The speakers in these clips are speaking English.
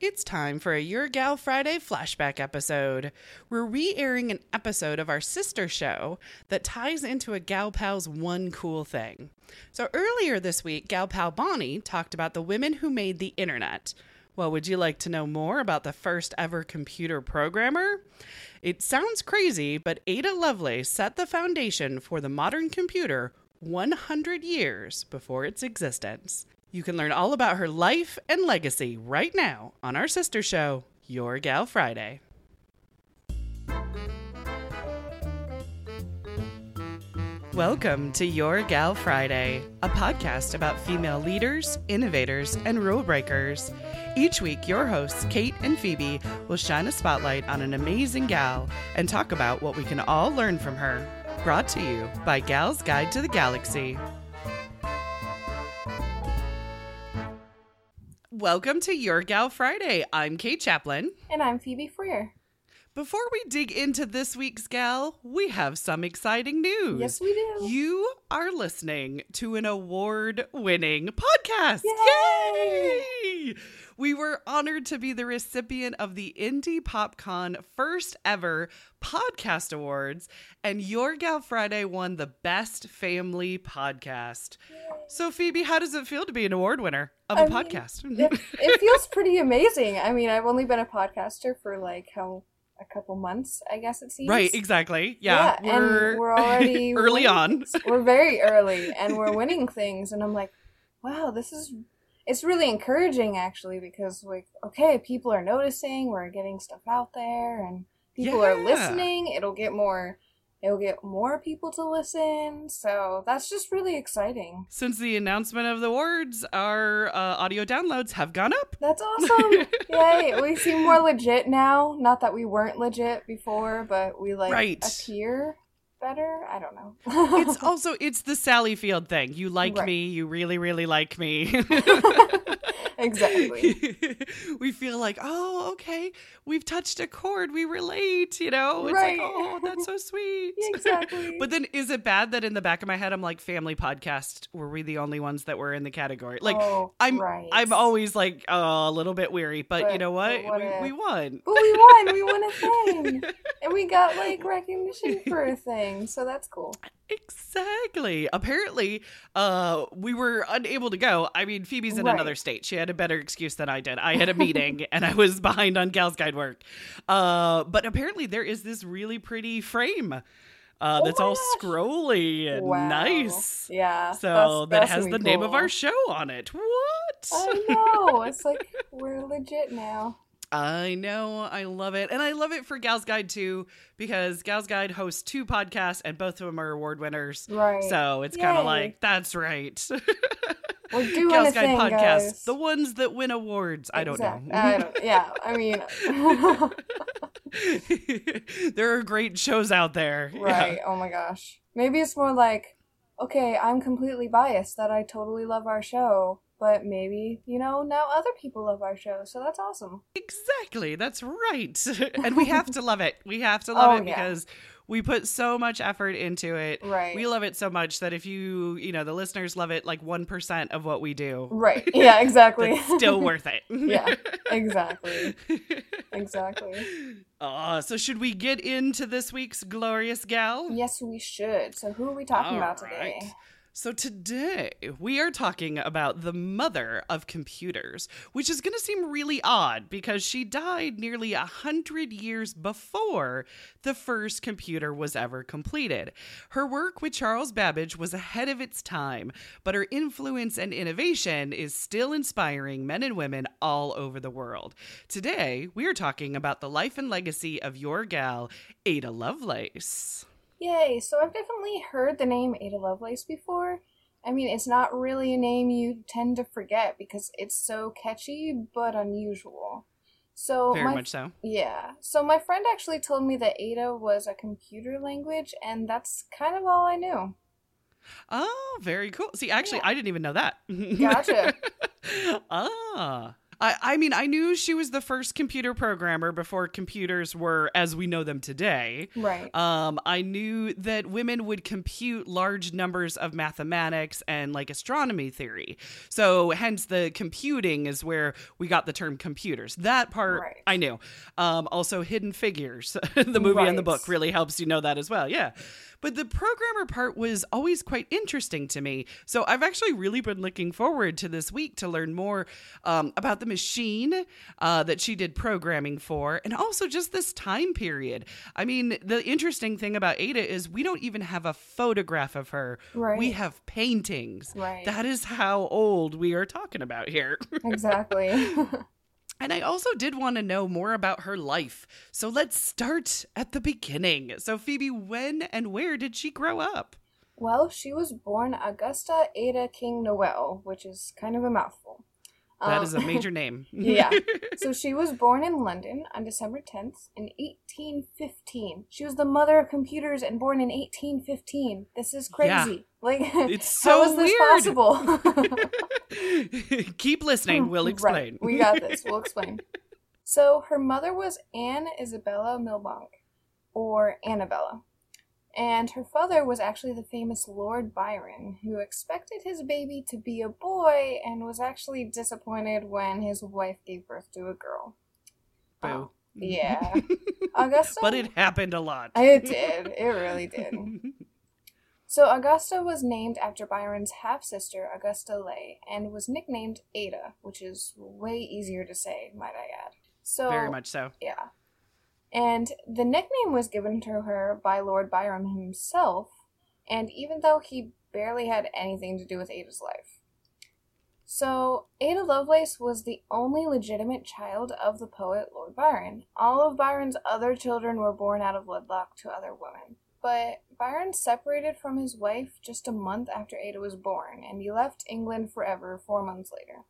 It's time for a Your Gal Friday flashback episode. We're re airing an episode of our sister show that ties into a Gal Pal's one cool thing. So earlier this week, Gal Pal Bonnie talked about the women who made the internet. Well, would you like to know more about the first ever computer programmer? It sounds crazy, but Ada Lovelace set the foundation for the modern computer 100 years before its existence. You can learn all about her life and legacy right now on our sister show, Your Gal Friday. Welcome to Your Gal Friday, a podcast about female leaders, innovators, and rule breakers. Each week, your hosts, Kate and Phoebe, will shine a spotlight on an amazing gal and talk about what we can all learn from her. Brought to you by Gal's Guide to the Galaxy. Welcome to Your Gal Friday. I'm Kate Chaplin. And I'm Phoebe Freer. Before we dig into this week's gal, we have some exciting news. Yes, we do. You are listening to an award winning podcast. Yay! Yay! We were honored to be the recipient of the Indy PopCon first ever podcast awards, and Your Gal Friday won the Best Family Podcast. So, Phoebe, how does it feel to be an award winner of a I mean, podcast? It, it feels pretty amazing. I mean, I've only been a podcaster for like how a couple months, I guess it seems. Right, exactly. Yeah, Yeah, and we're already early on. We're very early, and we're winning things, and I'm like, wow, this is. It's really encouraging actually because like okay, people are noticing, we're getting stuff out there, and people are listening. It'll get more. It'll get more people to listen, so that's just really exciting. Since the announcement of the awards, our uh, audio downloads have gone up. That's awesome! Yay! We seem more legit now. Not that we weren't legit before, but we like Right. appear better. I don't know. It's also it's the Sally Field thing. You like Right. me, you really really like me. exactly. we feel like, "Oh, okay, we've touched a chord, we relate," you know? It's Right. like, "Oh, that's so sweet." Exactly. But then is it bad that in the back of my head I'm like, "Family podcast, were we the only ones that were in the category?" Like Oh, I'm right. I'm always like oh, a little bit weary, but, you know what? what we, we won. But we won. We won a thing, and we got like recognition for a thing. So that's cool. Exactly. Apparently, uh, we were unable to go. I mean, Phoebe's in Right. another state. She had a better excuse than I did. I had a meeting and I was behind on Gal's Guide work. Uh, but apparently, there is this really pretty frame uh, Oh that's my all gosh. scrolly and Wow. nice. Yeah. So that's- that has the be name of our show on it. What? I know. It's like we're legit now. I know. I love it. And I love it for Gal's Guide too, because Gal's Guide hosts two podcasts and both of them are award winners. Right. So it's kind of like, that's right. We're doing Gal's a Guide thing, podcast, guys. the ones that win awards. I don't know. I don't, yeah. I mean. there are great shows out there. Yeah. Right. Oh my gosh. Maybe it's more like, okay, I'm completely biased that I totally love our show, but maybe, you know, now other people love our show, so that's awesome. Exactly. That's right. and we have to love it. We have to love Oh, it yeah. because we put so much effort into it. Right. We love it so much that if you, you know, the listeners love it like 1% of what we do, Right. Yeah, exactly. still worth it. yeah, exactly. Exactly. Uh, so should we get into this week's glorious gal? Yes, we should. So, who are we talking about today? So today we are talking about the mother of computers, which is going to seem really odd because she died nearly a hundred years before the first computer was ever completed. Her work with Charles Babbage was ahead of its time, but her influence and innovation is still inspiring men and women all over the world. Today we are talking about the life and legacy of your gal, Ada Lovelace. Yay! So, I've definitely heard the name Ada Lovelace before. I mean, it's not really a name you tend to forget because it's so catchy but unusual. So, Very my much so. Yeah. So my friend actually told me that Ada was a computer language, and that's kind of all I knew. Oh, very cool. See, actually, Yeah. I didn't even know that. Gotcha. ah. I, I mean, I knew she was the first computer programmer before computers were as we know them today. Right. Um, I knew that women would compute large numbers of mathematics and like astronomy theory. So, hence, the computing is where we got the term computers. That part Right. I knew. Um, also, Hidden Figures, the movie and the book, really helps you know that as well. Yeah. But the programmer part was always quite interesting to me. So I've actually really been looking forward to this week to learn more um, about the machine uh, that she did programming for and also just this time period. I mean, the interesting thing about Ada is we don't even have a photograph of her, Right. we have paintings. Right. That is how old we are talking about here. exactly. And I also did want to know more about her life. So let's start at the beginning. So, Phoebe, when and where did she grow up? well, she was born Augusta Ada King Noel, which is kind of a mouthful. That Um, is a major name. yeah. So she was born in London on December 10th in 1815. She was the mother of computers and born in 1815. This is crazy. Yeah. Like It's how so is this weird. possible? Keep listening. We'll explain. Right, we got this. We'll explain. So her mother was Anne Isabella Milbanke, or Annabella. And her father was actually the famous Lord Byron, who expected his baby to be a boy and was actually disappointed when his wife gave birth to a girl. Boo. Oh, yeah. Augusta? but it happened a lot. It did. It really did. So Augusta was named after Byron's half sister, Augusta Leigh, and was nicknamed Ada, which is way easier to say, might I add. So Very much so. yeah. And the nickname was given to her by Lord Byron himself, and even though he barely had anything to do with Ada's life. So, Ada Lovelace was the only legitimate child of the poet Lord Byron. All of Byron's other children were born out of wedlock to other women. But Byron separated from his wife just a month after Ada was born, and he left England forever four months later.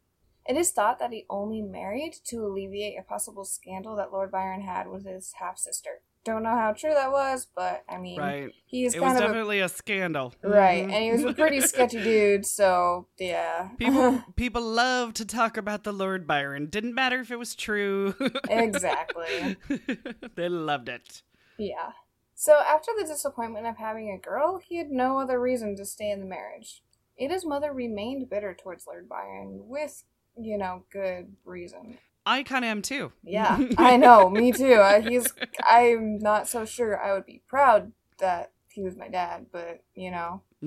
It is thought that he only married to alleviate a possible scandal that Lord Byron had with his half sister. Don't know how true that was, but I mean, Right. he's It was of definitely a, scandal. a, right, Mhm. and he was a pretty sketchy dude. So yeah, People people love to talk about the Lord Byron. Didn't matter if it was true. exactly. they loved it. Yeah. So after the disappointment of having a girl, he had no other reason to stay in the marriage. Ada's mother remained bitter towards Lord Byron, with you know good reason. I kind of am too. Yeah, I know, me too. Uh, he's. I'm not so sure I would be proud that he was my dad, but you know, to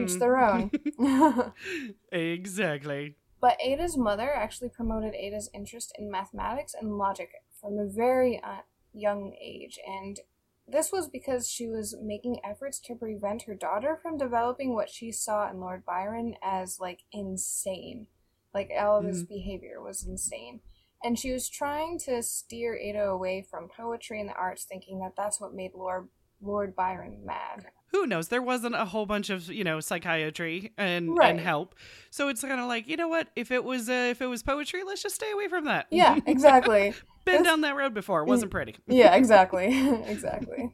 each Mhm. their own. exactly. but Ada's mother actually promoted Ada's interest in mathematics and logic from a very uh, young age, and this was because she was making efforts to prevent her daughter from developing what she saw in Lord Byron as like insane. Like all of his behavior was insane. And she was trying to steer Ada away from poetry and the arts, thinking that that's what made Lord Lord Byron mad. Who knows? There wasn't a whole bunch of you know psychiatry and Right. and help, so it's kind of like you know what? If it was uh, if it was poetry, let's just stay away from that. Yeah, exactly. Been down that road before. It wasn't pretty. yeah, exactly. exactly.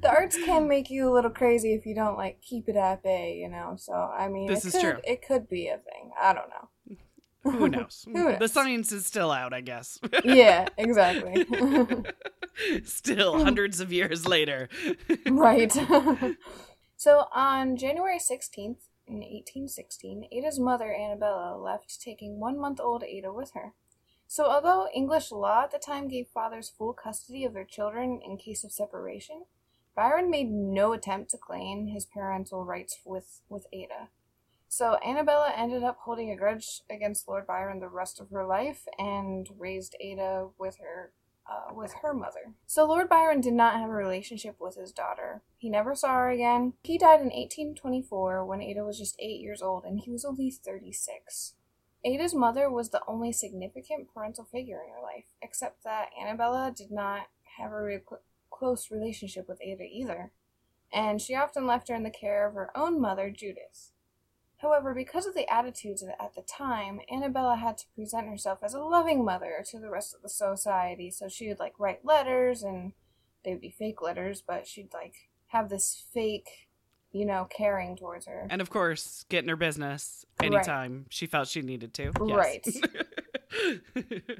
The arts can make you a little crazy if you don't like keep it at bay, you know. So I mean, This it is could, true. It could be a thing. I don't know. Who knows? Who knows? The science is still out, I guess. Yeah, exactly. still hmm. hundreds of years later. right. so on January 16th, in 1816, Ada's mother, Annabella, left, taking one month old Ada with her. So, although English law at the time gave fathers full custody of their children in case of separation, Byron made no attempt to claim his parental rights with, with Ada. So, Annabella ended up holding a grudge against Lord Byron the rest of her life and raised Ada with her uh, with her mother. So Lord Byron did not have a relationship with his daughter. He never saw her again. He died in 1824 when Ada was just 8 years old and he was only 36. Ada's mother was the only significant parental figure in her life, except that Annabella did not have a real close relationship with Ada either, and she often left her in the care of her own mother, Judith. However, because of the attitudes at the time, Annabella had to present herself as a loving mother to the rest of the society. So she would like write letters, and they would be fake letters, but she'd like have this fake, you know, caring towards her. And of course, getting her business Right. anytime she felt she needed to. Yes. Right.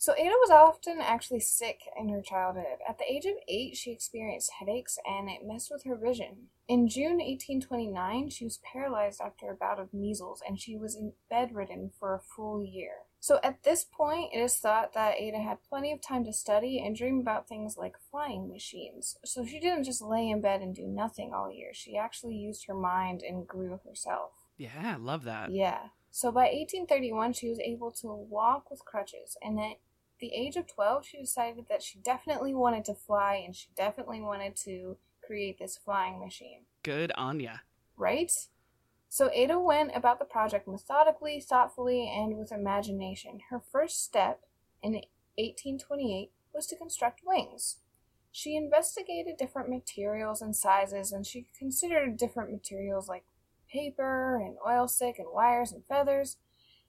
So Ada was often actually sick in her childhood. At the age of eight, she experienced headaches and it messed with her vision. In June 1829, she was paralyzed after a bout of measles and she was bedridden for a full year. So at this point, it is thought that Ada had plenty of time to study and dream about things like flying machines. So she didn't just lay in bed and do nothing all year. She actually used her mind and grew herself. Yeah, I love that. Yeah. So by 1831, she was able to walk with crutches, and at the age of 12, she decided that she definitely wanted to fly and she definitely wanted to create this flying machine. Good on ya. Right? So Ada went about the project methodically, thoughtfully, and with imagination. Her first step in 1828 was to construct wings. She investigated different materials and sizes, and she considered different materials like paper and oilsilk and wires and feathers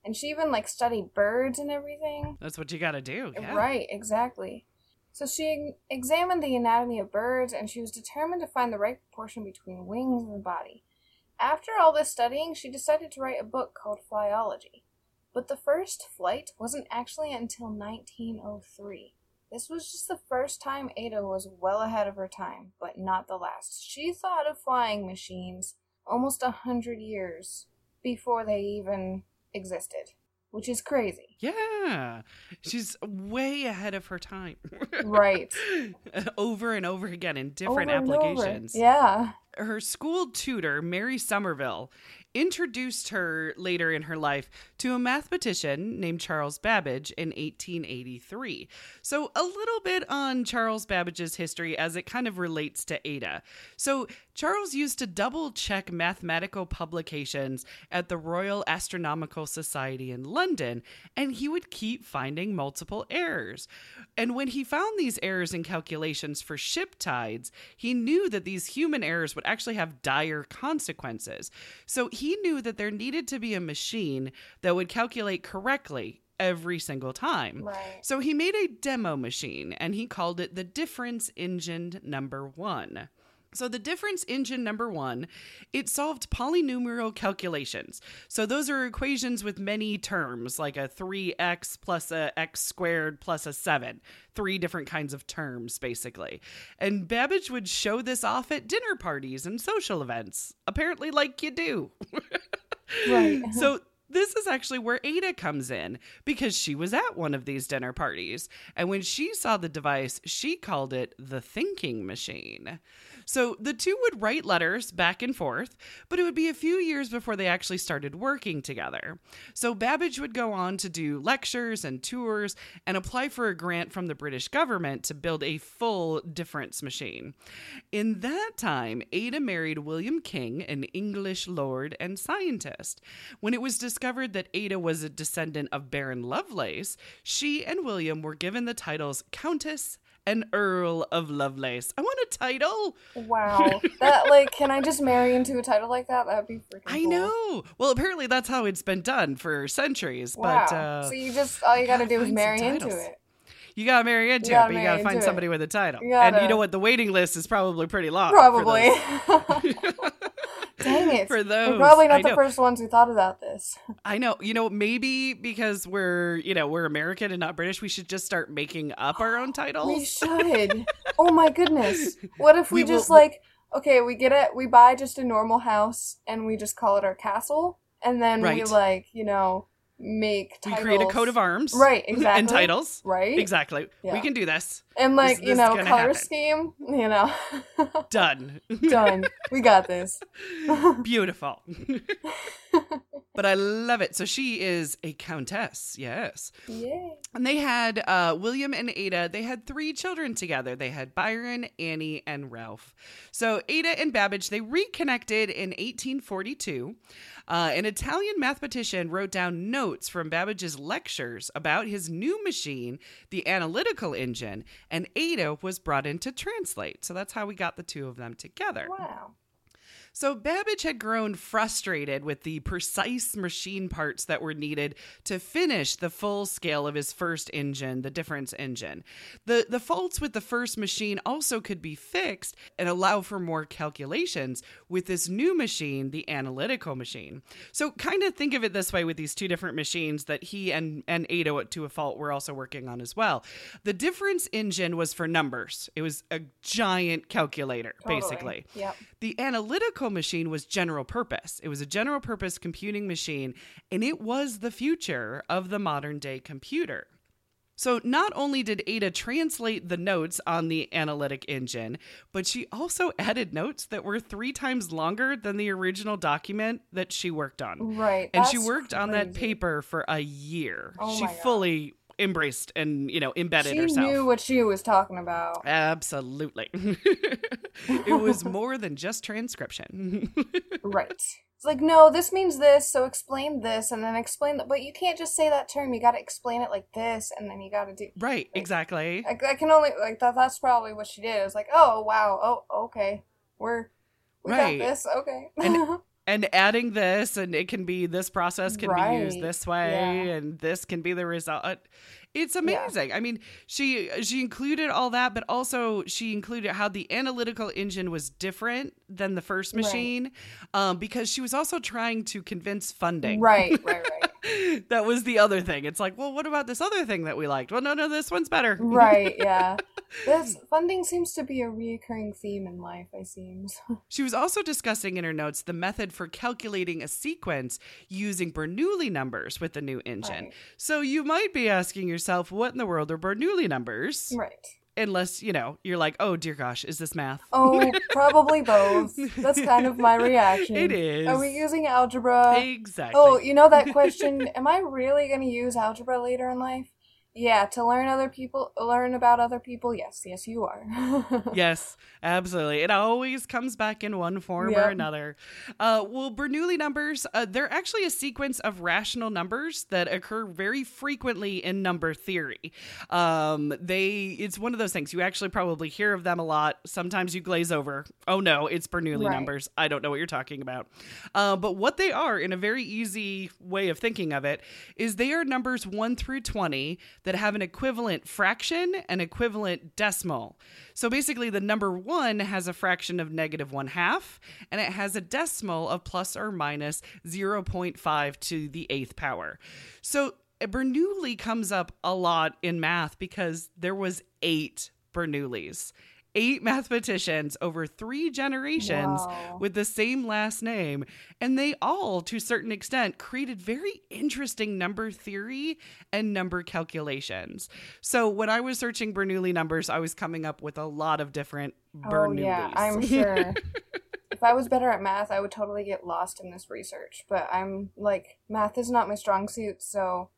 and she even like studied birds and everything. That's what you got to do. Yeah. Right, exactly. So she examined the anatomy of birds and she was determined to find the right proportion between wings and the body. After all this studying, she decided to write a book called Flyology. But the first flight wasn't actually until 1903. This was just the first time Ada was well ahead of her time, but not the last. She thought of flying machines almost a hundred years before they even existed, which is crazy. Yeah. She's way ahead of her time. right. over and over again in different over applications. Yeah. Her school tutor, Mary Somerville, introduced her later in her life to a mathematician named Charles Babbage in 1883. So, a little bit on Charles Babbage's history as it kind of relates to Ada. So, Charles used to double check mathematical publications at the Royal Astronomical Society in London, and he would keep finding multiple errors. And when he found these errors in calculations for ship tides, he knew that these human errors would actually have dire consequences. So he knew that there needed to be a machine that would calculate correctly every single time. Right. So he made a demo machine and he called it the difference engine number 1. So the difference engine number one, it solved polynomial calculations. So those are equations with many terms, like a 3x plus a x squared plus a 7. Three different kinds of terms, basically. And Babbage would show this off at dinner parties and social events, apparently like you do. right. so this is actually where Ada comes in because she was at one of these dinner parties. And when she saw the device, she called it the thinking machine. So the two would write letters back and forth, but it would be a few years before they actually started working together. So Babbage would go on to do lectures and tours and apply for a grant from the British government to build a full difference machine. In that time, Ada married William King, an English lord and scientist. When it was discovered that Ada was a descendant of Baron Lovelace, she and William were given the titles Countess an Earl of Lovelace. I want a title. Wow. that like can I just marry into a title like that? That'd be freaking I cool. know. Well, apparently that's how it's been done for centuries. Wow. But uh, so you just all you gotta, gotta do is marry into it. You gotta marry into it, but you gotta find somebody it. with a title. You and you know what? The waiting list is probably pretty long. Probably. Dang it. For those. We're probably not the first ones who thought about this. I know. You know, maybe because we're, you know, we're American and not British, we should just start making up our own titles. We should. oh my goodness. What if we, We just will- like okay, we get it we buy just a normal house and we just call it our castle and then we like, you know, make we create a coat of arms. Right, exactly. and titles. Right? Exactly. Yeah. We can do this. And like, you know, color happen. scheme, you know. Done. Done. We got this. Beautiful. but I love it. So she is a countess. Yes. Yay. And they had uh, William and Ada, they had three children together. They had Byron, Annie, and Ralph. So Ada and Babbage, they reconnected in 1842. Uh, an Italian mathematician wrote down notes from Babbage's lectures about his new machine, the analytical engine, and Ada was brought in to translate. So that's how we got the two of them together. Wow. So Babbage had grown frustrated with the precise machine parts that were needed to finish the full scale of his first engine, the difference engine. The the faults with the first machine also could be fixed and allow for more calculations with this new machine, the analytical machine. So kind of think of it this way with these two different machines that he and and Ada to a fault were also working on as well. The difference engine was for numbers. It was a giant calculator Totally. basically. Yep. The analytical machine was general purpose. It was a general purpose computing machine, and it was the future of the modern day computer. So, not only did Ada translate the notes on the analytic engine, but she also added notes that were three times longer than the original document that she worked on. Right. And she worked on that paper for a year. Oh she fully embraced and, you know, embedded She herself. She knew what she was talking about. Absolutely. it was more than just transcription. Right. It's like, no, this means this, so explain this, and then explain that. But you can't just say that term. You got to explain it like this, and then you got to do. right, exactly. I, I can only like that. That's probably what she did. It was like, oh wow, oh okay, we're we Right. got this, okay. And- and adding this and it can be this process can be used this way yeah. and this can be the result. It's amazing. I mean she she included all that but also she included how the analytical engine was different than the first Right. machine um, because she was also trying to convince funding. Right, right, right, that was the other thing it's like well what about this other thing that we liked well no no this one's better right. Yeah, this funding seems to be a reoccurring theme in life. I seems. She was also discussing in her notes the method for calculating a sequence using Bernoulli numbers with the new engine. Right. So you might be asking yourself, what in the world are Bernoulli numbers? Right. Unless, you know, you're like, oh dear gosh, is this math? Oh, probably both. That's kind of my reaction. It is. Are we using algebra? Exactly. Oh, you know that question? Am I really going to use algebra later in life? Yeah, to learn other people, learn about other people. Yes, yes, you are. yes, absolutely. It always comes back in one form or another. Uh, well, Bernoulli numbers, uh, they're actually a sequence of rational numbers that occur very frequently in number theory. Um, they, it's one of those things you actually probably hear of them a lot. Sometimes you glaze over. Oh no, it's Bernoulli Right. numbers. I don't know what you're talking about. Uh, but what they are, in a very easy way of thinking of it, is they are numbers one through twenty that have an equivalent fraction and equivalent decimal. So basically, the number one has a fraction of negative one half, and it has a decimal of plus or minus 0.5 to the eighth power. So eh, Bernoulli comes up a lot in math because there was eight Bernoullis. Eight mathematicians over three generations Wow. with the same last name, and they all, to a certain extent, created very interesting number theory and number calculations. So when I was searching Bernoulli numbers, I was coming up with a lot of different Bernoullis. Oh yeah, I'm sure. if I was better at math, I would totally get lost in this research. But I'm like, math is not my strong suit, so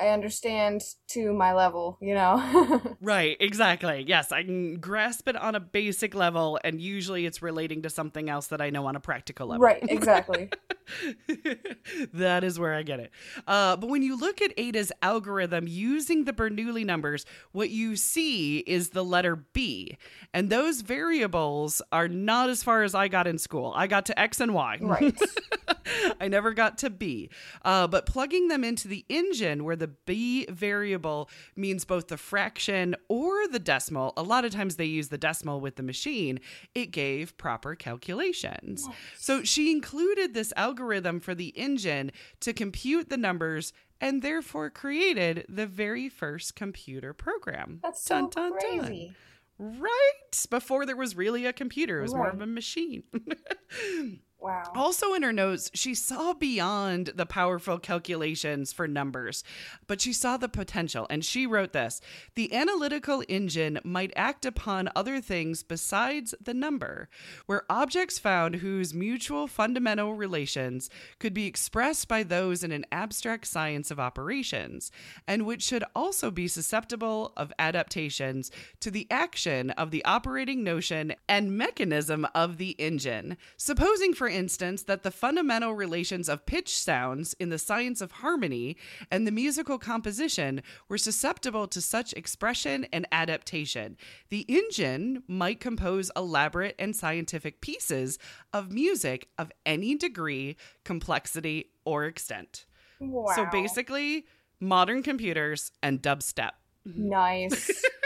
I understand to my level, you know. Right, exactly. Yes, I can grasp it on a basic level, and usually it's relating to something else that I know on a practical level. right, exactly. that is where I get it. Uh, but when you look at Ada's algorithm using the Bernoulli numbers, what you see is the letter B. And those variables are not as far as I got in school. I got to X and Y. Right. I never got to B. Uh, but plugging them into the engine where the B variable means both the fraction or the decimal, a lot of times they use the decimal with the machine, it gave proper calculations. So she included this algorithm for the engine to compute the numbers and therefore created the very first computer program. That's so Dun, dun, dun. crazy. Right. Before there was really a computer, it was more of a machine. Wow. Also, in her notes, she saw beyond the powerful calculations for numbers, but she saw the potential. And she wrote this The analytical engine might act upon other things besides the number, where objects found whose mutual fundamental relations could be expressed by those in an abstract science of operations, and which should also be susceptible of adaptations to the action of the operating notion and mechanism of the engine. Supposing, for instance, that the fundamental relations of pitch sounds in the science of harmony and the musical composition were susceptible to such expression and adaptation. The engine might compose elaborate and scientific pieces of music of any degree, complexity, or extent. Wow. So basically, modern computers and dubstep. nice.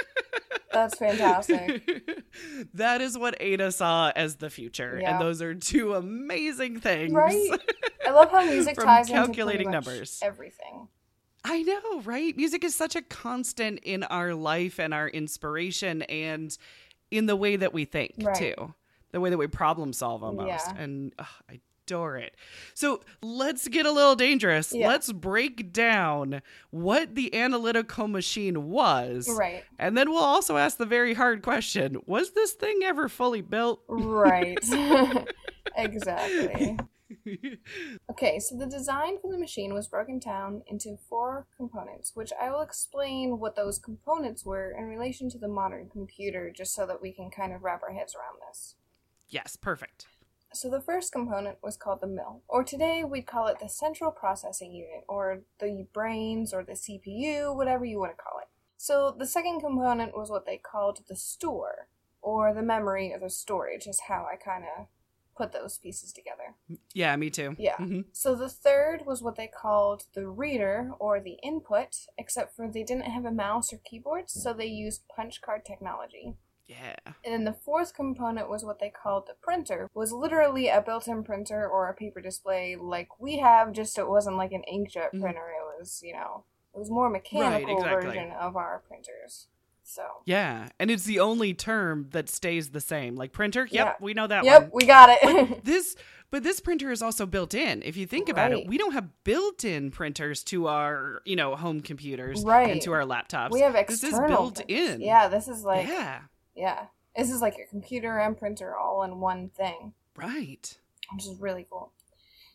That's fantastic. that is what Ada saw as the future. Yeah. And those are two amazing things. Right? I love how music ties into calculating much numbers. Everything. I know, right? Music is such a constant in our life and our inspiration and in the way that we think, Right. too. The way that we problem solve almost. Yeah. And ugh, I adore it. So let's get a little dangerous. Yeah. Let's break down what the analytical machine was. Right. And then we'll also ask the very hard question Was this thing ever fully built? Right. exactly. Okay, so the design for the machine was broken down into four components, which I will explain what those components were in relation to the modern computer, just so that we can kind of wrap our heads around this. yes, perfect. So the first component was called the mill, or today we'd call it the central processing unit, or the brains, or the CPU, whatever you want to call it. So the second component was what they called the store, or the memory or the storage, is how I kind of put those pieces together. Yeah, me too. Yeah. Mhm. So the third was what they called the reader or the input, except for they didn't have a mouse or keyboard, so they used punch card technology. Yeah. And then the fourth component was what they called the printer, was literally a built-in printer or a paper display like we have, just it wasn't like an inkjet Mhm. printer. It was, you know, it was more mechanical exactly. version of our printers. So Yeah. And it's the only term that stays the same. Like printer, yep, Yeah. we know that Yep, one. we got it. This but this printer is also built in. If you think about it, we don't have built-in printers to our, you know, home computers Right. and to our laptops. we have external. this is built in. Yeah, this is like yeah. Yeah. This is like your computer and printer all in one thing. Right. which is really cool.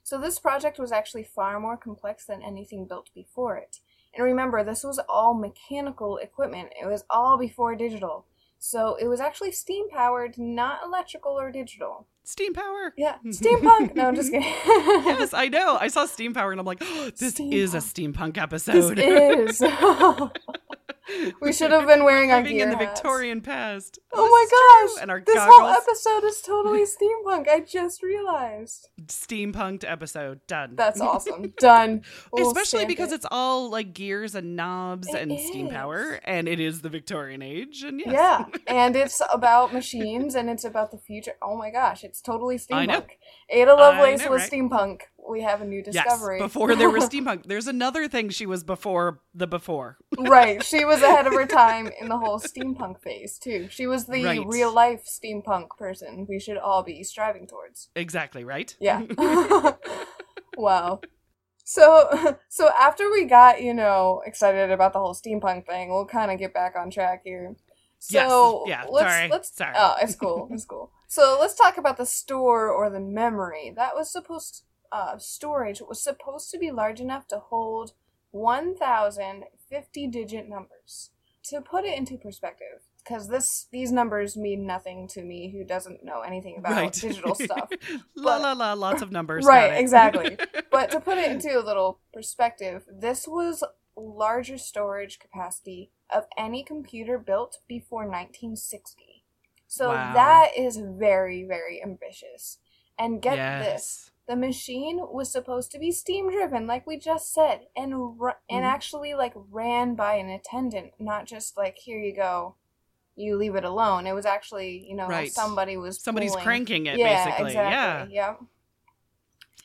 So this project was actually far more complex than anything built before it. And remember, this was all mechanical equipment. It was all before digital. So it was actually steam powered, not electrical or digital. Steam power. Yeah, steampunk. no, I'm just kidding. yes, I know. I saw steam power and I'm like, oh, this is a steampunk episode. this is. we should have been wearing our Living gear in the hats. Victorian past. Oh, oh This my is gosh! And our this goggles. whole episode is totally steampunk. I just realized. Steampunked episode done. That's awesome. Done. We'll Especially because it. it's all like gears and knobs It and steam power, and it is the Victorian age. And yes. Yeah, and it's about machines and it's about the future. Oh my gosh, it's totally steampunk. Ada Lovelace know, was right? steampunk. We have a new discovery. Yes, before there was steampunk. There's another thing she was before the before. right, she was ahead of her time in the whole steampunk phase too. She was the Right. real life steampunk person we should all be striving towards. Exactly, right? Yeah. wow. So so after we got, you know, excited about the whole steampunk thing, we'll kind of get back on track here. Yes, So yeah, let's sorry, let's sorry. Oh, it's cool. It's cool. So let's talk about the store or the memory. That was supposed uh storage was supposed to be large enough to hold 1050 digit numbers. To put it into perspective, because this these numbers mean nothing to me who doesn't know anything about right. digital stuff. la But- la la, lots of numbers. Right, exactly. But to put it into a little perspective, this was larger storage capacity of any computer built before 1960. So Wow. that is very, very ambitious. And get yes. this, the machine was supposed to be steam driven, like we just said, and ru- and Mhm. actually like ran by an attendant, not just like here you go, you leave it alone. It was actually you know Right. somebody was Somebody's pulling- cranking it, yeah, basically. exactly. Yeah.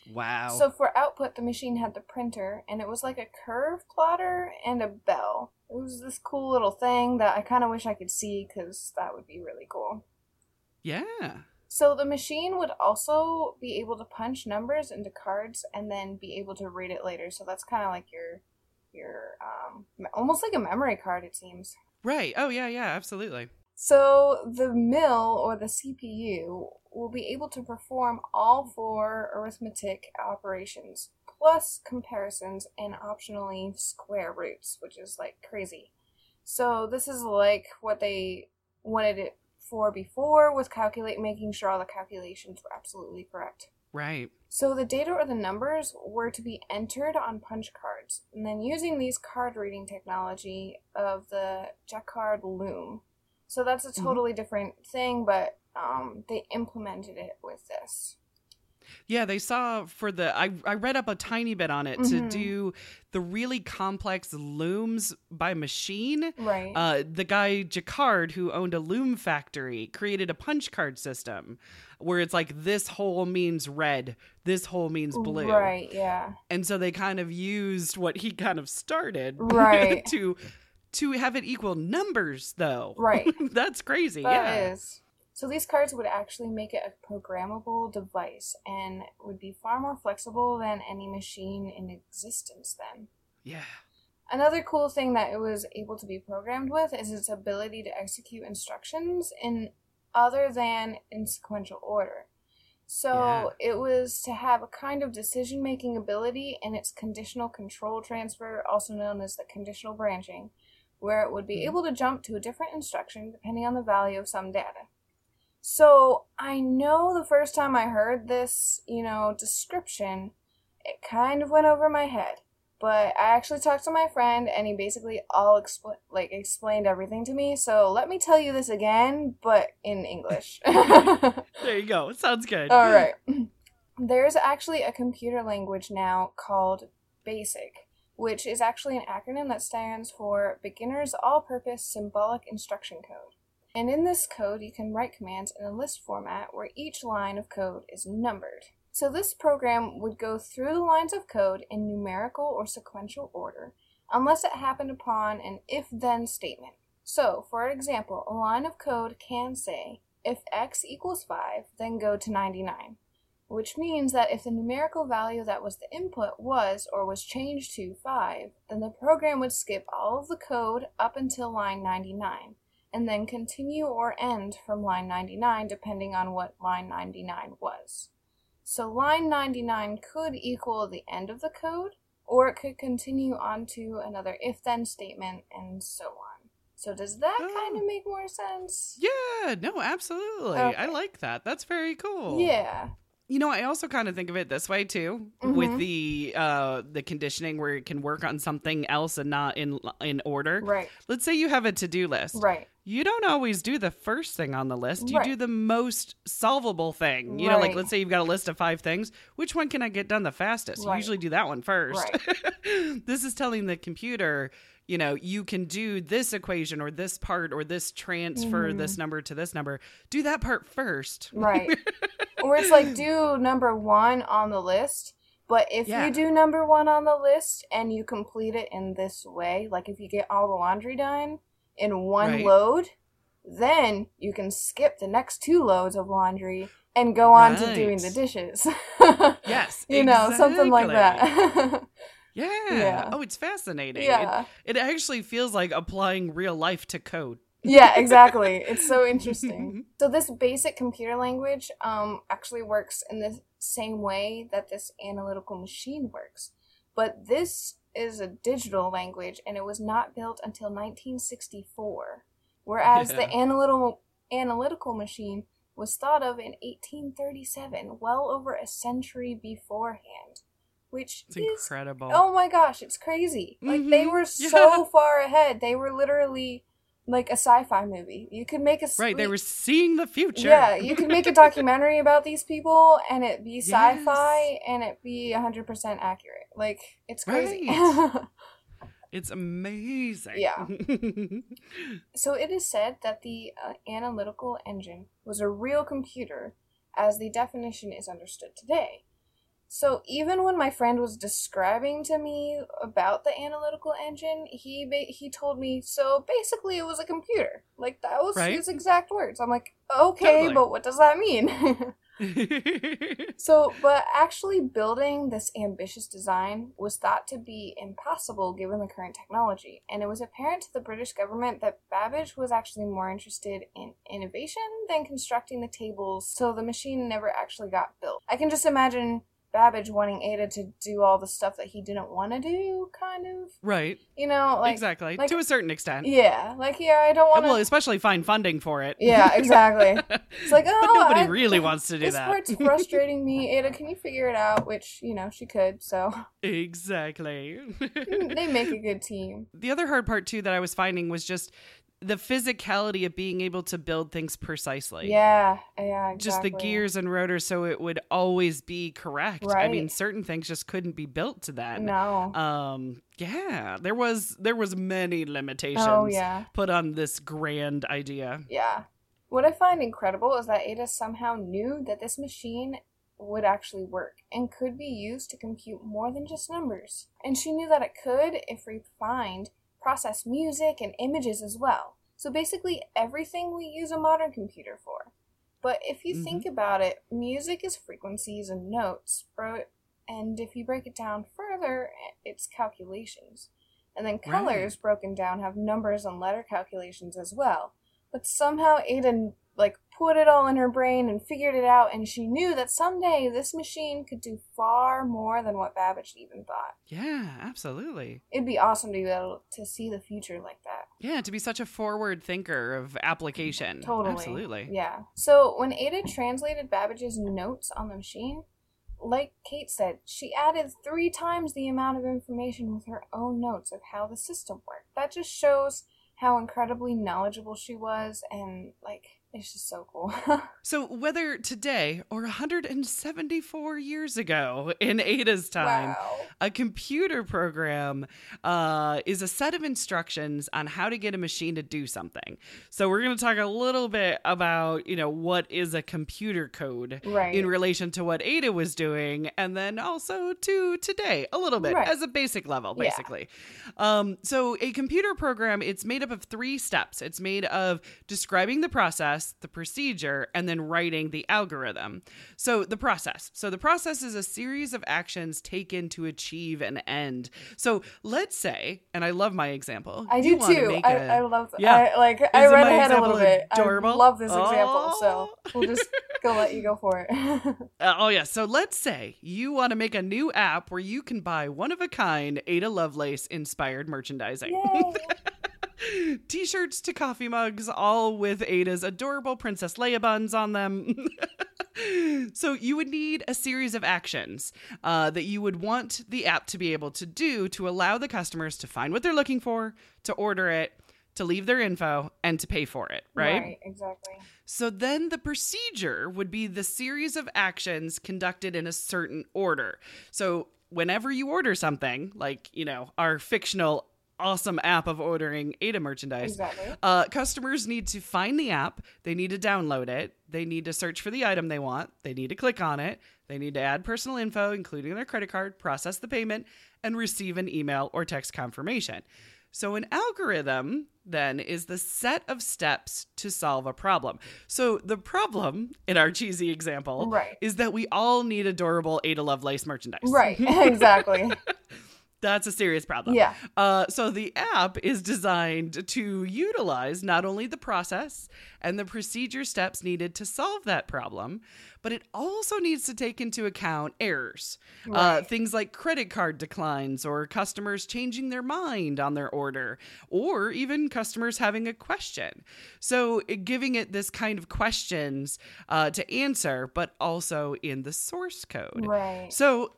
Yeah. Wow. So for output, the machine had the printer, and it was like a curve plotter and a bell. It was this cool little thing that I kind of wish I could see because that would be really cool. yeah. So the machine would also be able to punch numbers into cards and then be able to read it later. So that's kind of like your your um almost like a memory card it seems. Right. Oh yeah, yeah, absolutely. So the mill or the CPU will be able to perform all four arithmetic operations plus comparisons and optionally square roots, which is like crazy. So this is like what they wanted it for before with calculate making sure all the calculations were absolutely correct. Right. So the data or the numbers were to be entered on punch cards, and then using these card reading technology of the Jacquard loom. So that's a Mhm. totally different thing, but um, they implemented it with this. Yeah, they saw for the I I read up a tiny bit on it to Mhm. do the really complex looms by machine. Right. Uh, the guy Jacquard, who owned a loom factory, created a punch card system where it's like this hole means red, this hole means blue, Right, yeah. and so they kind of used what he kind of started, Right. to to have it equal numbers, though. Right. That's crazy. That yeah. is. So these cards would actually make it a programmable device and would be far more flexible than any machine in existence then. Yeah. Another cool thing that it was able to be programmed with is its ability to execute instructions in other than in sequential order. So it was to have a kind of decision making ability in its conditional control transfer, also known as the conditional branching, where it would be Mhm. able to jump to a different instruction depending on the value of some data. So I know the first time I heard this, you know, description, it kind of went over my head. But I actually talked to my friend, and he basically all expl- like explained everything to me. So let me tell you this again, but in English. There you go. Sounds good. all right. There's actually a computer language now called BASIC, which is actually an acronym that stands for Beginner's All-Purpose Symbolic Instruction Code. And in this code, you can write commands in a list format where each line of code is numbered. So this program would go through the lines of code in numerical or sequential order, unless it happened upon an if-then statement. So, for example, a line of code can say, if x equals 5, then go to 99 which means that if the numerical value that was the input was or was changed to 5, then the program would skip all of the code up until line 99, and then continue or end from line 99 depending on what line 99 was. So line 99 could equal the end of the code, or it could continue on to another if then statement, and so on. So does that Oh. kind of make more sense? Yeah, no, absolutely. I like that. That's very cool. Yeah. You know, I also kind of think of it this way too, with Mhm. the uh the conditioning where it can work on something else and not in in order. Right. Let's say you have a to-do list. Right. You don't always do the first thing on the list. You Right. do the most solvable thing. You know, like let's say you've got a list of 5 things, which one can I get done the fastest? You usually do that one first. this is telling the computer you know, you can do this equation or this part or this transfer Mhm. this number to this number. Do that part first. Right. or it's like do number one on the list, but if Yeah. you do number one on the list and you complete it in this way, like if you get all the laundry done in one Right. load, then you can skip the next two loads of laundry and go on to doing the dishes. Yes, you know, something like that. Yeah. Yeah. Oh, it's fascinating. It- yeah. It, actually feels like applying real life to code. Yeah, exactly. It's so interesting. So this basic computer language um, actually works in the same way that this analytical machine works. But this is a digital language and it was not built until 1964. Whereas the analytical analytical machine was thought of in 1837, well over a century beforehand. Which It's is incredible. Oh my gosh, it's crazy. Like they Mhm, were yeah. so far ahead. They were literally like a sci-fi movie. You could make a right. They were seeing the future. Yeah, you could make a documentary about these people and it be sci-fi Yes. and it be 100% accurate. Like it's crazy. It's amazing. Yeah. so it is said that the uh, analytical engine was a real computer as the definition is understood today. So even when my friend was describing to me about the analytical engine, he ba- he told me so basically it was a computer. Like that was Right. his exact words. I'm like, "Okay, Totally. but what does that mean?" So, but actually building this ambitious design was thought to be impossible given the current technology, and it was apparent to the British government that Babbage was actually more interested in innovation than constructing the tables, so the machine never actually got built. I can just imagine Babbage wanting Ada to do all the stuff that he didn't want to do, kind of. Right. You know, like exactly. like- to a certain extent. yeah, like yeah, I don't want to. Well, especially find funding for it. yeah, exactly. It's like oh, but nobody I- really wants to do this that. part's frustrating me. Ada, can you figure it out? Which you know she could. So exactly. they make a good team. the other hard part too that I was finding was just the physicality of being able to build things precisely. Yeah, yeah, exactly. Just the gears and rotors so it would always be correct. I mean certain things just couldn't be built to that. No. Um yeah, there was there was many limitations Oh yeah. put on this grand idea. Yeah. What I find incredible is that Ada somehow knew that this machine would actually work and could be used to compute more than just numbers. And she knew that it could, if refined, process music and images as well. So basically everything we use a modern computer for. But if you mm-hmm. think about it, music is frequencies and notes, and if you break it down further, it's calculations. And then Right. colors broken down have numbers and letter calculations as well. But somehow Ada like put it all in her brain and figured it out and she knew that someday this machine could do far more than what Babbage even thought. Yeah, absolutely. It'd be awesome to be able to see the future like that. Yeah, to be such a forward thinker of application. Totally. Absolutely. Yeah. So when Ada translated Babbage's notes on the machine, like Kate said, she added three times the amount of information with her own notes of how the system worked. That just shows how incredibly knowledgeable she was and like it's just so cool. So, whether today or 174 years ago in Ada's time, wow. a computer program uh, is a set of instructions on how to get a machine to do something. So, we're going to talk a little bit about, you know, what is a computer code Right. in relation to what Ada was doing, and then also to today a little bit Right. as a basic level, Yeah. basically. Um, so, a computer program it's made up of three steps. It's made of describing the process, the procedure, and then writing the algorithm. So, the process. So, the process is a series of actions taken to achieve an end. So, let's say, and I love my example. I do too. I, a- I love Yeah. I like I Isn't read ahead a little example bit. adorable? I love this example, Oh. so we'll just go let you go for it. Uh, oh, yeah. So let's say you want to make a new app where you can buy one of a kind Ada Lovelace inspired merchandising. T shirts to coffee mugs, all with Ada's adorable Princess Leia buns on them. so, you would need a series of actions uh, that you would want the app to be able to do to allow the customers to find what they're looking for, to order it, to leave their info, and to pay for it, right? exactly. So then the procedure would be the series of actions conducted in a certain order. So whenever you order something, like, you know, our fictional awesome app of ordering Ada merchandise, Exactly. uh, customers need to find the app, they need to download it, they need to search for the item they want, they need to click on it, they need to add personal info, including their credit card, process the payment, and receive an email or text confirmation. So, an algorithm then is the set of steps to solve a problem. So, the problem in our cheesy example Right. is that we all need adorable Ada Lovelace merchandise. Right. exactly. That's a serious problem. Yeah. Uh, so the app is designed to utilize not only the process and the procedure steps needed to solve that problem, but it also needs to take into account errors. Uh, things like credit card declines or customers changing their mind on their order, or even customers having a question. So giving it this kind of questions uh, to answer, but also in the source code. Right. So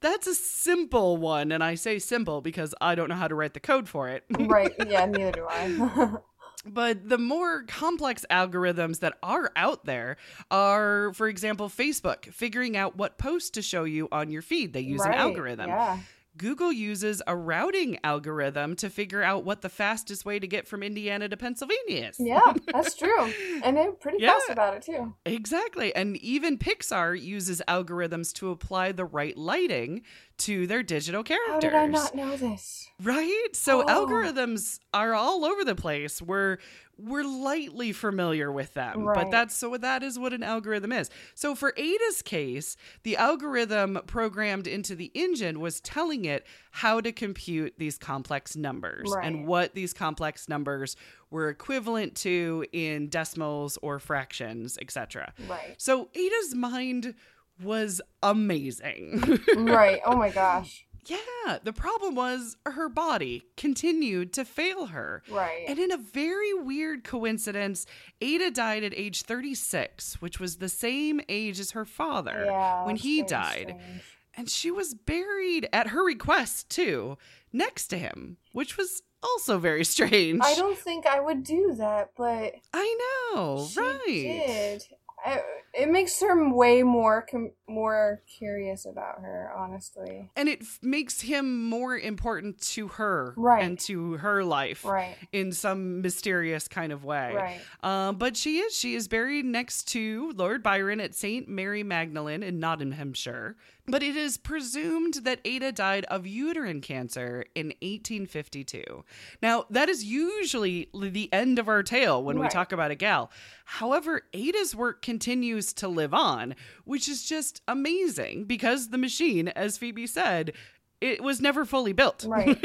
that's a simple one, and I say simple because I don't know how to write the code for it. right. Yeah, neither do I. but the more complex algorithms that are out there are, for example, Facebook figuring out what posts to show you on your feed. They use an algorithm. Yeah. Google uses a routing algorithm to figure out what the fastest way to get from Indiana to Pennsylvania is. Yeah, that's true. And they're pretty Yeah. fast about it too. Exactly. And even Pixar uses algorithms to apply the right lighting to their digital characters. How did I not know this? Right? So Oh. algorithms are all over the place. We're we're lightly familiar with them. But that's so that is what an algorithm is. So for Ada's case, the algorithm programmed into the engine was telling it how to compute these complex numbers and what these complex numbers were equivalent to in decimals or fractions, etc. Right. So Ada's mind was amazing. right. Oh my gosh. Yeah, the problem was her body continued to fail her. Right. And in a very weird coincidence, Ada died at age 36, which was the same age as her father yeah, when he died. strange. And she was buried at her request, too, next to him, which was also very strange. I don't think I would do that, but I know, she right? did. I, it makes her way more com- more curious about her, honestly. And it f- makes him more important to her Right. and to her life Right. in some mysterious kind of way. Right. Um, but she is she is buried next to Lord Byron at St. Mary Magdalene in Nottinghamshire. But it is presumed that Ada died of uterine cancer in 1852. Now, that is usually the end of our tale when we talk about a gal. However, Ada's work continues to live on, which is just amazing because the machine, as Phoebe said, it was never fully built. Right.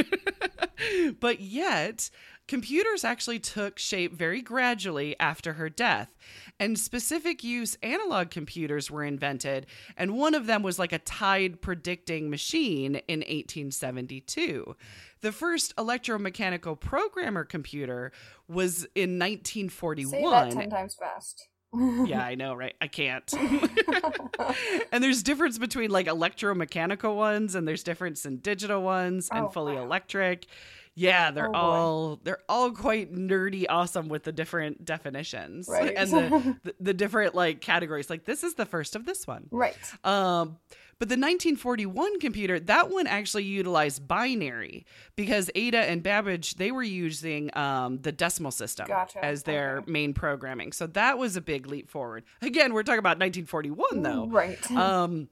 but yet, computers actually took shape very gradually after her death, and specific use analog computers were invented, and one of them was like a tide predicting machine in 1872. The first electromechanical programmer computer was in 1941. Say that ten times fast. Yeah, I know, right? I can't. and there's difference between like electromechanical ones and there's difference in digital ones and Oh, fully wow. electric. Yeah, they're Oh, boy. all they're all quite nerdy awesome with the different definitions Right. and the, the the different like categories. Like this is the first of this one. right. Um, but the 1941 computer, that one actually utilized binary because Ada and Babbage they were using um, the decimal system Gotcha. as their Okay. main programming. So that was a big leap forward. Again, we're talking about 1941 though. Right. Um,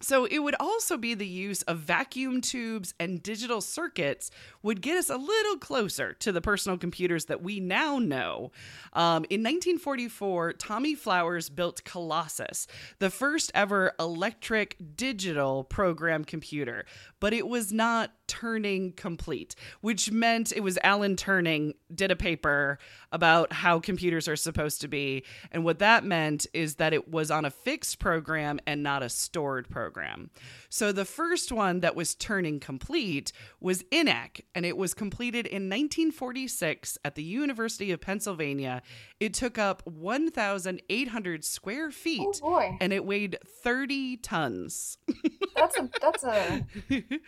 so it would also be the use of vacuum tubes and digital circuits would get us a little closer to the personal computers that we now know. Um, in 1944, Tommy Flowers built Colossus, the first ever electric digital program computer, but it was not Turing complete, which meant it was Alan Turing did a paper about how computers are supposed to be. And what that meant is that it was on a fixed program and not a stored program. So the first one that was Turing complete was ENIAC, and it was completed in 1946 at the University of Pennsylvania. It took up 1,800 square feet. oh. And it weighed 30 tons. That's a that's a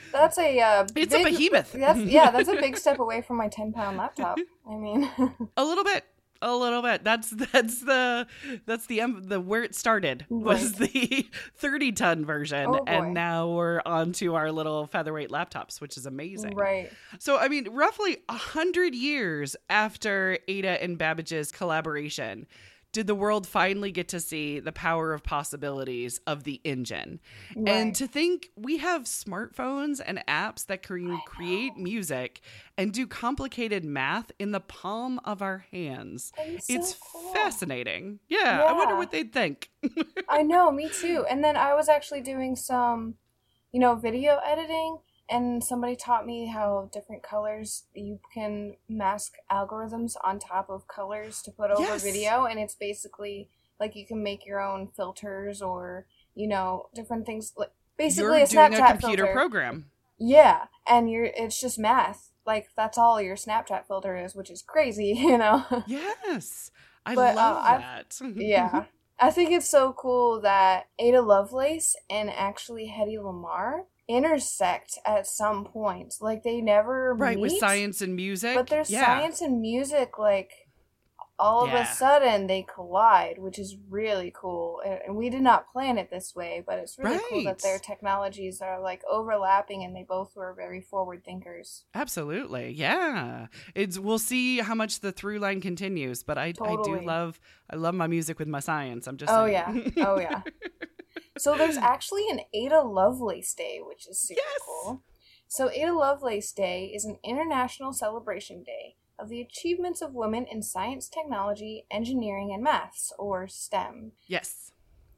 that's a uh, It's a behemoth. That's yeah, that's a big step away from my ten pound laptop. I mean, A little bit. A little bit. That's that's the that's the um, the where it started was the 30 ton version Oh, and now we're on to our little featherweight laptops which is amazing. right? So I mean roughly 100 years after Ada and Babbage's collaboration did the world finally get to see the power of possibilities of the engine. And to think we have smartphones and apps that can create music and do complicated math in the palm of our hands. It's so it's cool. fascinating. Yeah, I wonder what they'd think. I know, me too. And then I was actually doing some, you know, video editing, and somebody taught me how different colors you can mask algorithms on top of colors to put over Yes. video, and it's basically like you can make your own filters or you know different things. Like basically You're a doing Snapchat a computer filter. program. Yeah, and you're it's just math. Like that's all your Snapchat filter is, which is crazy, you know. Yes. I But, uh, love I've- that. yeah. I think it's so cool that Ada Lovelace and actually Hedy Lamarr intersect at some point. Like they never right, with science and music. but there's yeah. science and music like all of a sudden they collide, which is really cool. And we did not plan it this way, but it's really cool that their technologies are like overlapping and they both were very forward thinkers. Absolutely. Yeah. It's we'll see how much the through line continues, but I I do love I love my music with my science. I'm just Oh saying. yeah. Oh yeah. So there's actually an Ada Lovelace Day, which is super Yes. cool. So Ada Lovelace Day is an international celebration day of the achievements of women in science, technology, engineering, and maths, or STEM. yes.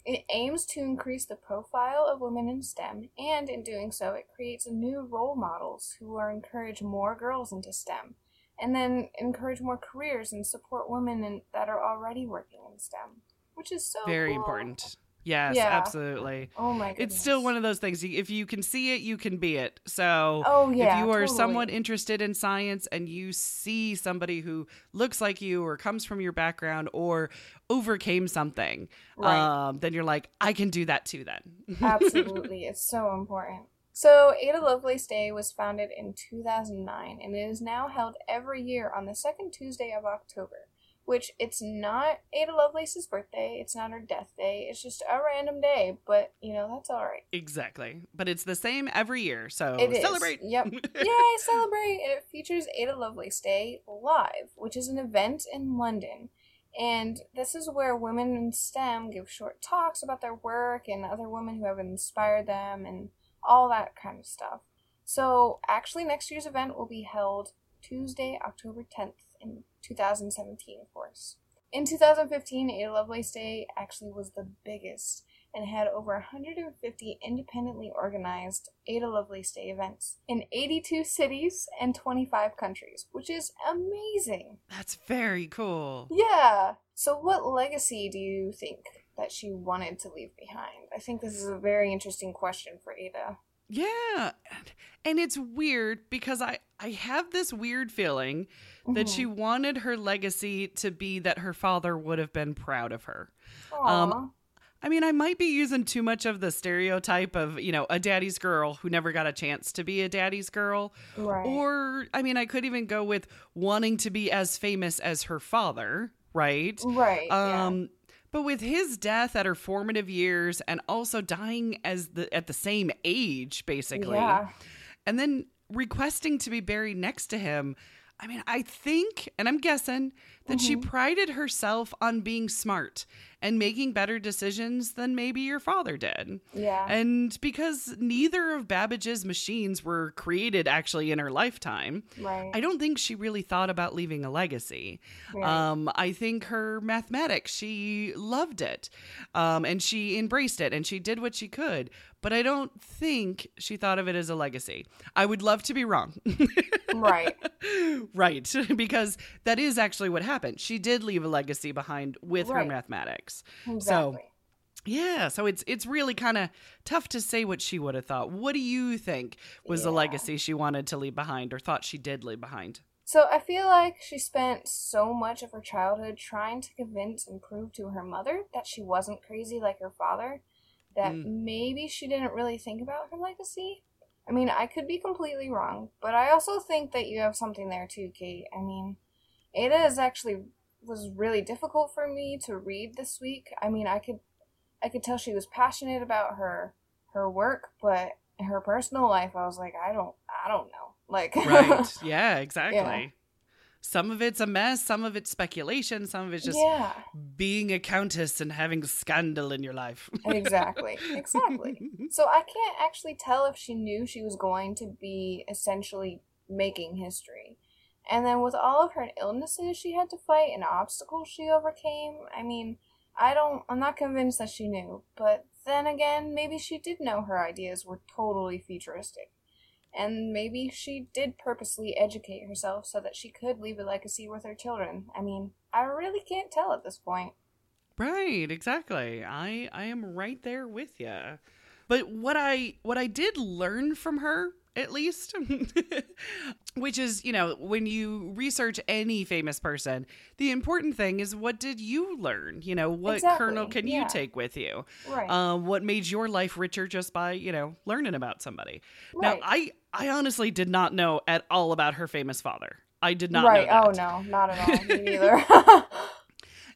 It aims to increase the profile of women in STEM, and in doing so, it creates new role models who are encourage more girls into STEM, and then encourage more careers and support women in, that are already working in STEM, which is so Very cool. important. Yes, Yeah. absolutely. Oh my goodness. It's still one of those things. If you can see it, you can be it. So, Oh yeah. if you are totally. somewhat interested in science and you see somebody who looks like you or comes from your background or overcame something, Right. um, then you're like, I can do that too. Then, Absolutely, it's so important. So, Ada Lovelace Day was founded in 2009 and it is now held every year on the second Tuesday of October. Which it's not Ada Lovelace's birthday, it's not her death day, it's just a random day, but you know, that's alright. exactly. But it's the same every year. So It is. celebrate. Yep. Yay, celebrate! And it features Ada Lovelace Day Live, which is an event in London. And this is where women in STEM give short talks about their work and other women who have inspired them and all that kind of stuff. So, actually, next year's event will be held Tuesday, October 10th in 2017, of course. In 2015, Ada Lovelace Day actually was the biggest and had over 150 independently organized Ada Lovelace Day events in 82 cities and 25 countries, which is amazing. That's very cool. Yeah. So, what legacy do you think that she wanted to leave behind? I think this is a very interesting question for Ada. Yeah. And- it's weird because I I have this weird feeling that Mhm. she wanted her legacy to be that her father would have been proud of her. Aw. um, I mean, I might be using too much of the stereotype of, you know, a daddy's girl who never got a chance to be a daddy's girl. right. Or, I mean, I could even go with wanting to be as famous as her father, right? right. yeah. But with his death at her formative years and also dying as the at the same age, basically, Yeah. and then requesting to be buried next to him. I mean, I think, and I'm guessing, that she Mm-hmm. prided herself on being smart and making better decisions than maybe your father did. Yeah. And because neither of Babbage's machines were created actually in her lifetime, right. I don't think she really thought about leaving a legacy. Right. Um, I think her mathematics, she loved it um, and she embraced it and she did what she could. But I don't think she thought of it as a legacy. I would love to be wrong. right. right. Because that is actually what happened. She did leave a legacy behind with her mathematics. Exactly. Yeah, so it's it's really kind of tough to say what she would have thought. What do you think was the legacy she wanted to leave behind or thought she did leave behind? So I feel like she spent so much of her childhood trying to convince and prove to her mother that she wasn't crazy like her father, that Mm. maybe she didn't really think about her legacy. I mean, I could be completely wrong, but I also think that you have something there too, Kate. I mean, Ada is actually was really difficult for me to read this week. I mean, I could I could tell she was passionate about her her work, but her personal life, I was like, I don't I don't know. Like Right. yeah, exactly. Some of it's a mess, some of it's speculation, some of it's just yeah. being a countess and having scandal in your life. exactly exactly so i can't actually tell if she knew she was going to be essentially making history and then with all of her illnesses she had to fight and obstacles she overcame i mean i don't i'm not convinced that she knew but then again maybe she did know her ideas were totally futuristic and maybe she did purposely educate herself so that she could leave a legacy with her children i mean i really can't tell at this point Right, exactly. I I am right there with you. But what I what I did learn from her at least which is, you know, when you research any famous person, the important thing is what did you learn? You know, what Exactly, kernel can you take with you? right Um what made your life richer just by, you know, learning about somebody. right Now, I I honestly did not know at all about her famous father. I did not right. know Oh no, not at all. Me neither.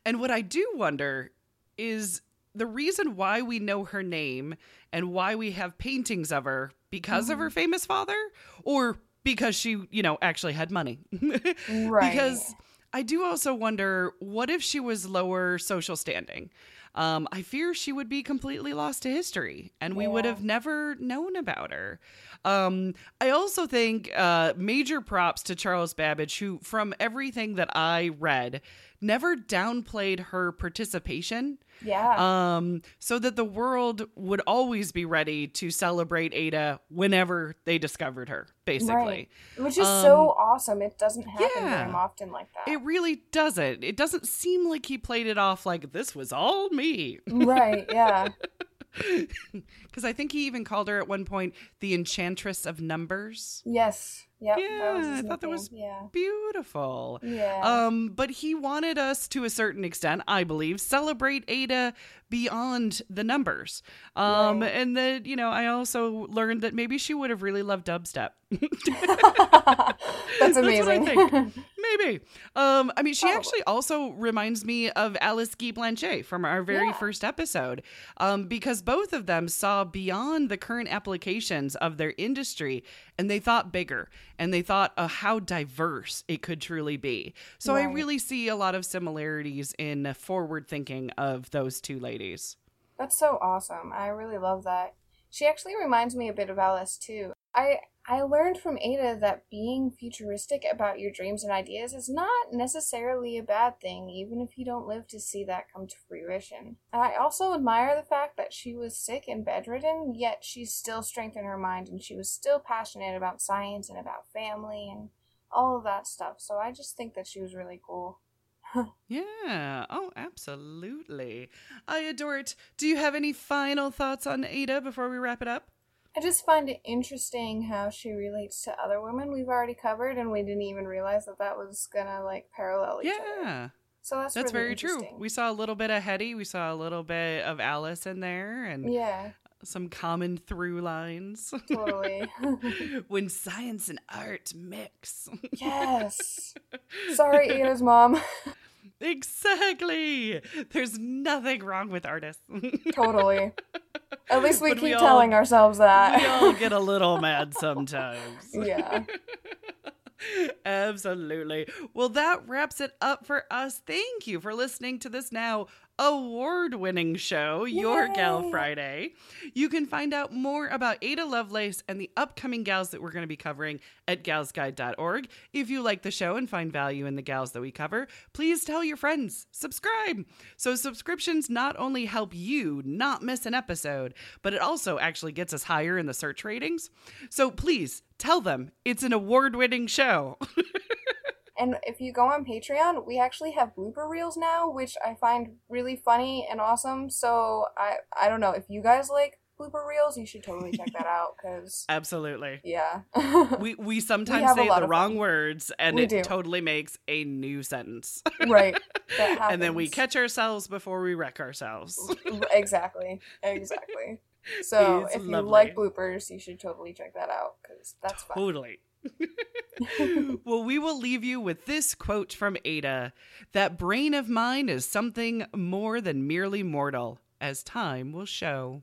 And what I do wonder is the reason why we know her name and why we have paintings of her because of her famous father or because she, you know, actually had money. right. Because I do also wonder what if she was lower social standing? Um, I fear she would be completely lost to history and we would have never known about her. Um, I also think uh, major props to Charles Babbage, who, from everything that I read, never downplayed her participation. Yeah. Um, so that the world would always be ready to celebrate Ada whenever they discovered her, basically. Right. Which is Um, so awesome. It doesn't happen yeah. very often like that. It really doesn't. It doesn't seem like he played it off like this was all me. right, yeah. Because I think he even called her at one point the Enchantress of Numbers. Yes. Yep. Yeah, his I thought that was- Yeah. Beautiful. Yeah. Um, but he wanted us to a certain extent, I believe, celebrate Ada beyond the numbers. Um, Right. and that, you know, I also learned that maybe she would have really loved dubstep. That's That's what I amazing. think. Maybe. Um, I mean, she Probably. actually also reminds me of Alice Guy Blaché from our very Yeah. first episode, um, because both of them saw beyond the current applications of their industry and they thought bigger and they thought uh, how diverse it could truly be. So I really see a lot of similarities in forward thinking of those two ladies. That's so awesome. I really love that. She actually reminds me a bit of Alice too. I I learned from Ada that being futuristic about your dreams and ideas is not necessarily a bad thing, even if you don't live to see that come to fruition. I also admire the fact that she was sick and bedridden, yet she still strengthened her mind and she was still passionate about science and about family and all of that stuff. So I just think that she was really cool. Yeah. Oh, absolutely. I adore it. Do you have any final thoughts on Ada before we wrap it up? I just find it interesting how she relates to other women we've already covered, and we didn't even realize that that was gonna like parallel each other. Yeah. So that's That's really very true. We saw a little bit of Hedy, we saw a little bit of Alice in there, and yeah, some common through lines. totally. when science and art mix. yes. Sorry, Ada's mom. exactly. There's nothing wrong with artists. totally. At least we But keep we all- telling ourselves that. we all get a little mad sometimes. yeah. Absolutely. Well, that wraps it up for us. Thank you for listening to this now award winning show, Your Gal Friday. You can find out more about Ada Lovelace and the upcoming gals that we're going to be covering at galsguide.org. If you like the show and find value in the gals that we cover, please tell your friends, subscribe. So, subscriptions not only help you not miss an episode, but it also actually gets us higher in the search ratings. So, please tell them it's an award winning show. And if you go on Patreon, we actually have blooper reels now, which I find really funny and awesome. So I I don't know if you guys like blooper reels, you should totally check that out because Absolutely. yeah. We we sometimes a say the wrong words and We it do. totally makes a new sentence. right. That and then we catch ourselves before we wreck ourselves. exactly. Exactly. So It's if you like bloopers, you should totally check that out because that's fun. Well, we will leave you with this quote from Ada That brain of mine is something more than merely mortal, as time will show.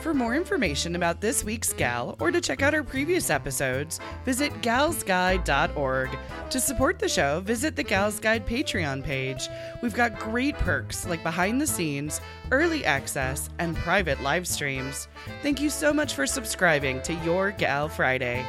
For more information about this week's gal or to check out our previous episodes, visit galsguide.org. To support the show, visit the Gals Guide Patreon page. We've got great perks like behind the scenes, early access, and private live streams. Thank you so much for subscribing to Your Gal Friday.